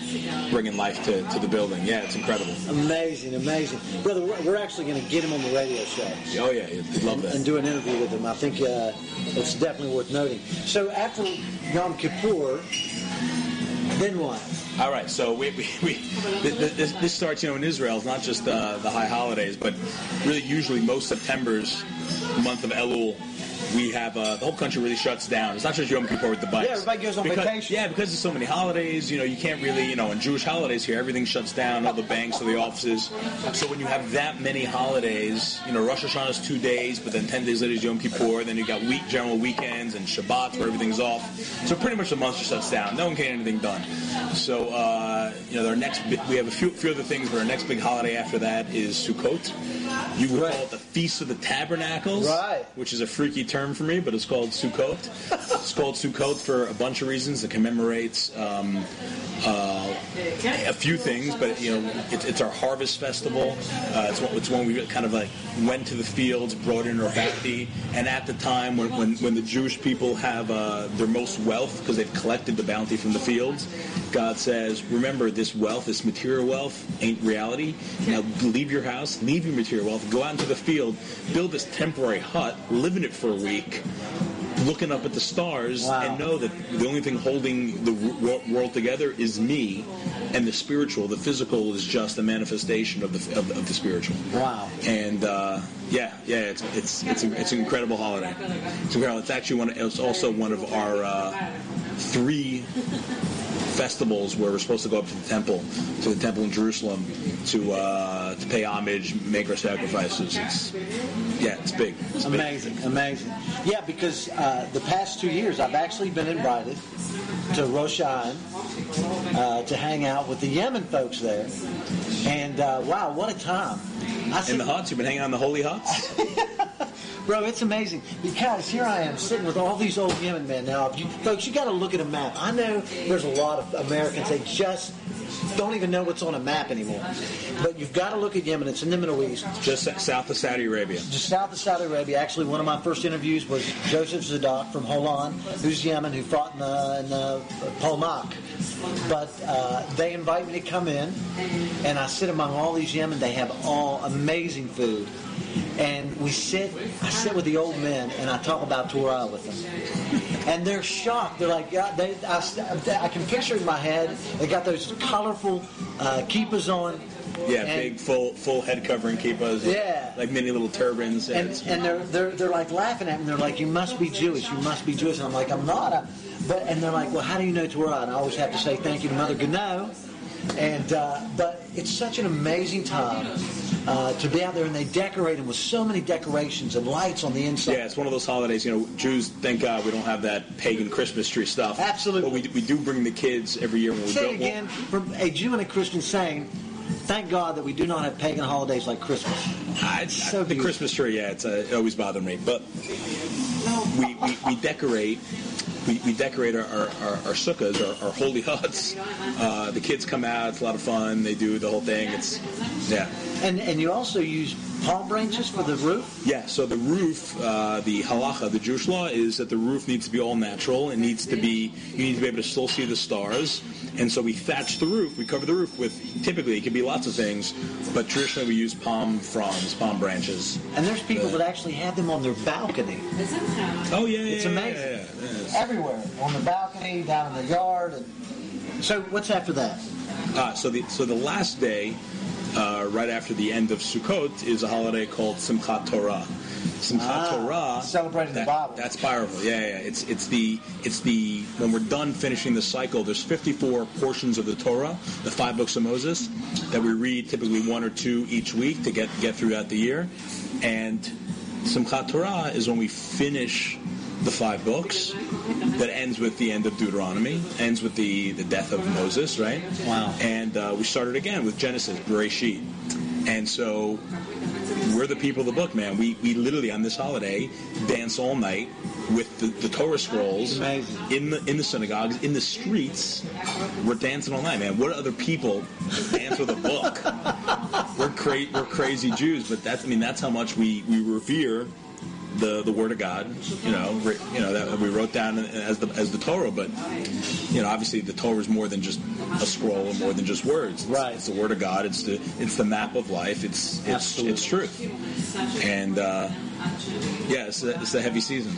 bringing life to, to the building. Yeah, it's incredible. amazing, amazing, brother. We're we're actually going to get him on the radio show. Oh yeah, love that. and do an interview with him. I think uh, it's definitely worth noting. So after Yom Kippur, then what? All right, so we, we, we this, this, this starts, you know, in Israel. It's not just uh, the high holidays, but really usually most September's month of Elul, we have uh, the whole country really shuts down. It's not just Yom Kippur with the bikes. Yeah, everybody goes on because, vacation. Yeah, because there's so many holidays. You know, you can't really, you know, in Jewish holidays here, everything shuts down. All the banks, all the offices. So when you have that many holidays, you know, Rosh Hashanah is two days, but then ten days later is Yom Kippur. Then you got week general weekends and Shabbats where everything's off. So pretty much the month just shuts down. No one can get anything done. So uh, you know, our next we have a few few other things, but our next big holiday after that is Sukkot. You would Right. call it the Feast of the Tabernacles, Right. Which is a freaky term for me, but it's called Sukkot. it's called Sukkot for a bunch of reasons. It commemorates um, uh, a few things, but you know, it's, it's our harvest festival. Uh, it's, it's when we kind of like went to the fields, brought in our bounty, and at the time when, when, when the Jewish people have uh, their most wealth because they've collected the bounty from the fields, God says, remember this wealth, this material wealth ain't reality. Now leave your house, leave your material wealth, go out into the field, build this temporary hut, live in it for a week, looking up at the stars Wow. and know that the only thing holding the wo- world together is me, and the spiritual, the physical, is just a manifestation of the of, of the spiritual. Wow. And uh, yeah, yeah, it's it's it's a, it's an incredible holiday. It's incredible. It's actually one. It's also one of our uh, three festivals where we're supposed to go up to the temple, to the temple in Jerusalem, to uh, to pay homage, make our sacrifices. It's yeah, it's big. It's big. Amazing, amazing. Yeah, because uh, the past two years I've actually been invited to Rosh Hashanah uh, to hang out with the Yemen folks there, and uh, wow, what a time! I In the huts, you've been hanging out in the holy huts. Bro, it's amazing because here I am sitting with all these old Yemen men. Now, you, folks, you got to look at a map. I know there's a lot of Americans they just don't even know what's on a map anymore. But you've got to look at Yemen. It's in the Middle East, Just south of Saudi Arabia. just south of Saudi Arabia. Actually, one of my first interviews was Joseph Zadok from Holon, who's Yemen, who fought in the, in the Palmach. But uh, they invite me to come in, and I sit among all these Yemen. They have all amazing food. And we sit, I sit with the old men, and I talk about Torah with them. And they're shocked. They're like, yeah, they, I, I can picture in my head, they got those colorful uh, kippas on. Yeah, And- big full full head covering kippas. Yeah. like mini little turbans. Yeah, and, and they're, they're they're like laughing at me. They're like, "You must be Jewish. You must be Jewish." And I'm like, "I'm not." I, but and they're like, "Well, how do you know Torah?" And I always have to say thank you to Mother Gano. And uh, but it's such an amazing time uh, to be out there, and they decorate them with so many decorations and lights on the inside. Yeah, it's one of those holidays. You know, Jews. Thank God we don't have that pagan Christmas tree stuff. Absolutely. But we, we do bring the kids every year when we Say go. it again from a Jew and a Christian saying, "Thank God that we do not have pagan holidays like Christmas." I, I- So the beautiful. Christmas tree, yeah, it's uh, it always bothered me. But we, we, we decorate. We, we decorate our, our, our, our sukkahs, our, our holy huts. Uh, the kids come out; it's a lot of fun. They do the whole thing. It's yeah, And and you also use palm branches for the roof. yeah. So the roof, uh, the halacha, the Jewish law is that the roof needs to be all natural. It needs to be you need to be able to still see the stars. And so we thatch the roof. We cover the roof with typically it could be lots of things, but traditionally we use palm fronds, palm branches. And there's people that actually have them on their balcony. Oh yeah, It's yeah, amazing. yeah, yeah, yeah. It's- everywhere on the balcony, down in the yard. And so, what's after that? Uh, so the so the last day, uh, right after the end of Sukkot, is a holiday called Simchat Torah. Simchat Ah, Torah, celebrating the Bible. That's powerful. Yeah, yeah. It's it's the it's the when we're done finishing the cycle. There's 54 portions of the Torah, the five books of Moses, that we read typically one or two each week to get get throughout the year, and Simchat Torah is when we finish the five books that ends with the end of Deuteronomy, ends with the, the death of Moses, right? Wow. And uh, we started again with Genesis, Bereshit. And so we're the people of the book, man. We, we literally, on this holiday, dance all night with the, the Torah scrolls Amazing. in the in the synagogues, in the streets. We're dancing all night, man. What other people dance with a book? we're cra- we're crazy Jews, but that's I mean that's how much we, we revere the the Word of God. You know, you know that we wrote down as the as the Torah, but you know obviously the Torah is more than just a scroll and more than just words. It's, Right. It's the Word of God. It's the it's the map of life. It's it's Absolutely. it's truth. And uh, yeah, it's a, it's a heavy season.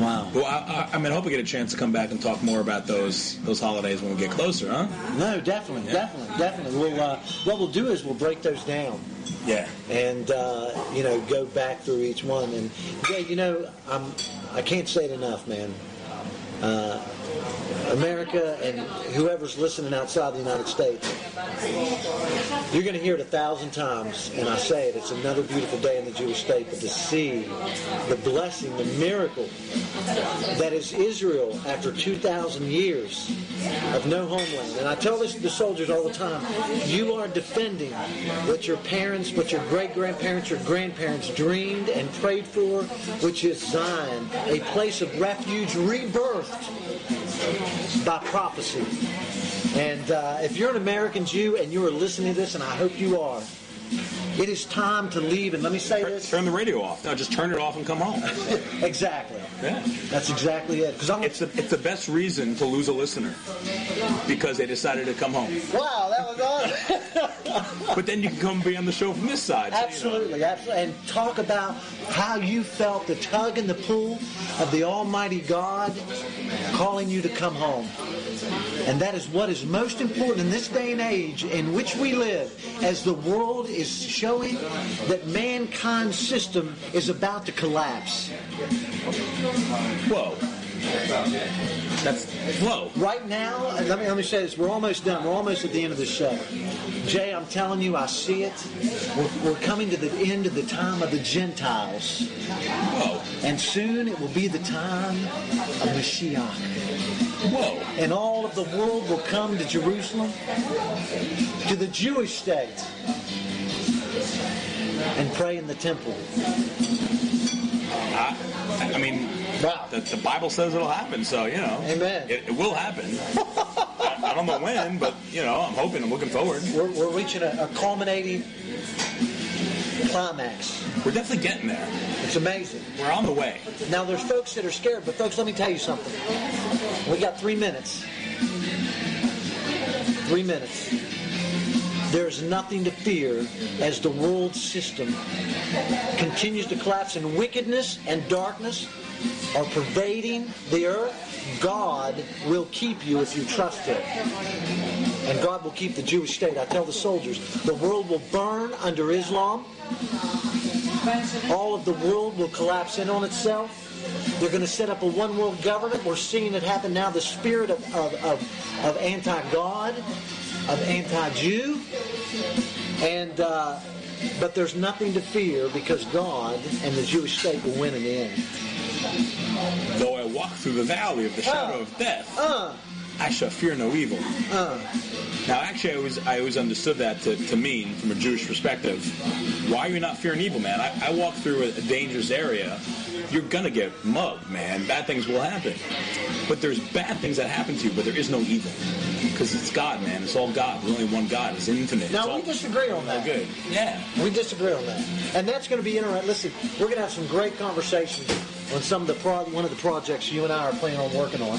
Wow. Well, I, I, I mean, I hope we get a chance to come back and talk more about those those holidays when we get closer, huh? No, definitely, definitely, definitely. We'll uh, what we'll do is we'll break those down Yeah. and uh, you know go back through each one. And yeah, you know, I'm I can't say it enough, man. Uh, America and whoever's listening outside the United States, you're going to hear it a thousand times, and I say it. It's another beautiful day in the Jewish state, but to see the blessing, the miracle that is Israel after 2,000 years of no homeland. And I tell this to the soldiers all the time you are defending what your parents, what your great grandparents, your grandparents dreamed and prayed for, which is Zion, a place of refuge rebirthed by prophecy. And uh, if you're an American Jew and you are listening to this, and I hope you are, it is time to leave. And let me say this Turn the radio off. No, just turn it off and come home. exactly. Yeah. That's exactly it. Because I'm It's the it's the best reason to lose a listener because they decided to come home. wow, that was awesome. But then you can come be on the show from this side. so, you know. absolutely, absolutely, and talk about how you felt the tug and the pull of the Almighty God calling you to come home. And that is what is most important in this day and age in which we live, as the world is showing that mankind's system is about to collapse. Whoa. That's whoa. Right now, let me let me say this: we're almost done. We're almost at the end of the show. Jay, I'm telling you, I see it. We're, we're coming to the end of the time of the Gentiles, Whoa. and soon it will be the time of Mashiach, Whoa. and all of the world will come to Jerusalem, to the Jewish state, and pray in the temple. I, I mean, Wow. the, the Bible says it'll happen, so you know, Amen. It, it will happen. I, I don't know when, but you know, I'm hoping. I'm looking forward. We're, we're reaching a, a culminating climax. We're definitely getting there. It's amazing. We're on the way. Now, there's folks that are scared, but folks, let me tell you something. We got three minutes. Three minutes. There's nothing to fear as the world system continues to collapse and wickedness and darkness are pervading the earth. God will keep you if you trust Him. And God will keep the Jewish state. I tell the soldiers, the world will burn under Islam. All of the world will collapse in on itself. They're going to set up a one world government. We're seeing it happen now. The spirit of, of, of, of anti God, of anti Jew. And, uh, but there's nothing to fear because God and the Jewish state will win in the end. Though I walk through the valley of the shadow of death, Uh, I shall fear no evil. uh, Now, actually, I always I always understood that to, to mean, from a Jewish perspective, why are you not fearing evil, man? I, I walk through a, a dangerous area. You're gonna get mugged, man. Bad things will happen. But there's bad things that happen to you, but there is no evil. Because it's God, man. It's all God. There's only one God. It's infinite. It's now, all, we disagree on that. good. Yeah. We disagree on that, and that's going to be interesting. Listen, we're going to have some great conversations on some of the pro- one of the projects you and I are planning on working on,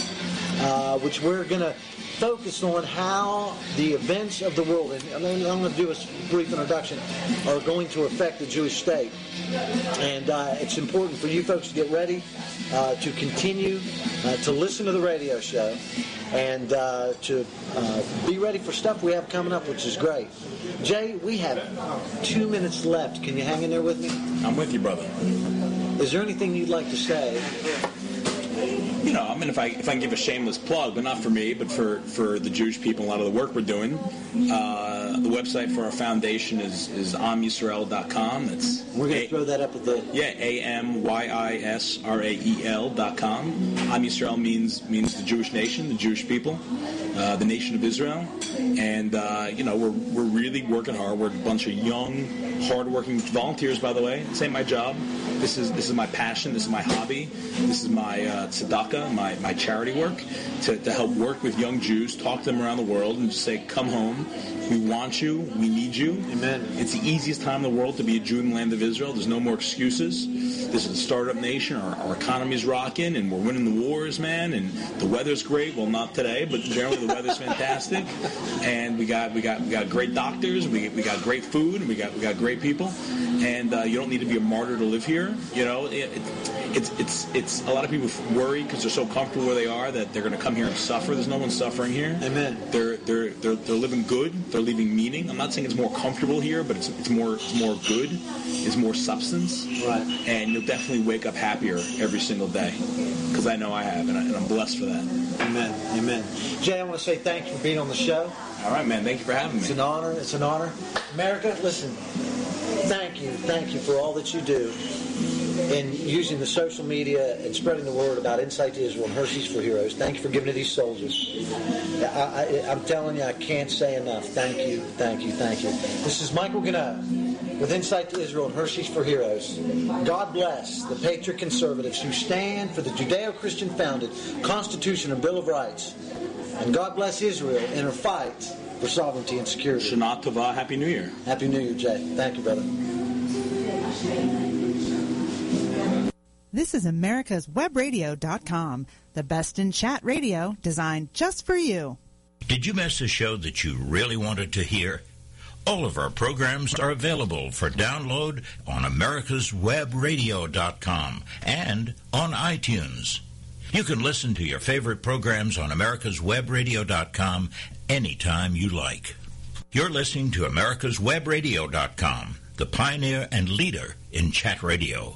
uh, which we're going to focus on how the events of the world, and I'm going to do a brief introduction, are going to affect the Jewish state. And uh, it's important for you folks to get ready uh, to continue uh, to listen to the radio show and uh, to uh, be ready for stuff we have coming up, which is great. Jay, we have two minutes left. Can you hang in there with me? I'm with you, brother. Is there anything you'd like to say? You know, I mean, if I if I can give a shameless plug, but not for me, but for for the Jewish people, a lot of the work we're doing. Uh, the website for our foundation is is amyisrael.com. That's We're going to throw that up at the. Yeah, A M Y I S R A E L dot com. Am Yisrael means means the Jewish nation, the Jewish people, uh, the nation of Israel, and uh, you know we're we're really working hard. We're a bunch of young, hardworking volunteers. By the way, this ain't my job. This is this is my passion. This is my hobby. This is my uh, tzedakah, my my charity work to, to help work with young Jews, talk to them around the world, and just say, come home. We want you. We need you. Amen. It's the easiest time in the world to be a Jew in the land of Israel. There's no more excuses. This is a startup nation. Our, our economy's rocking, and we're winning the wars, man. And the weather's great. Well, not today, but generally the weather's fantastic. And we got we got we got great doctors. We, we got great food. And we got we got great people. And uh, you don't need to be a martyr to live here. You know, it, it, it's it's it's a lot of people worry because they're so comfortable where they are that they're going to come here and suffer. There's no one suffering here. Amen. They're they're they're they're living good. They're leaving meaning. I'm not saying it's more comfortable here, but it's it's more it's more good. It's more substance. Right. And you'll definitely wake up happier every single day because I know I have, and, I, and I'm blessed for that. Amen. Amen. Jay, I want to say thanks for being on the show. All right, man. Thank you for having me. It's an honor. It's an honor. America, listen, thank you. Thank you for all that you do in using the social media and spreading the word about Insight to Israel and Hershey's for Heroes. Thank you for giving to these soldiers. I, I, I'm telling you, I can't say enough. Thank you, thank you, thank you. This is Michael Gannett with Insight to Israel and Hershey's for Heroes. God bless the patriot conservatives who stand for the Judeo-Christian founded Constitution and Bill of Rights. And God bless Israel in her fight for sovereignty and security. Shana Tova. Happy New Year. Happy New Year, Jay. Thank you, brother. This is America's Webradio.com, the best in chat radio designed just for you. Did you miss a show that you really wanted to hear? All of our programs are available for download on americaswebradio.com and on iTunes. You can listen to your favorite programs on americaswebradio.com anytime you like. You're listening to americaswebradio.com, the pioneer and leader in chat radio.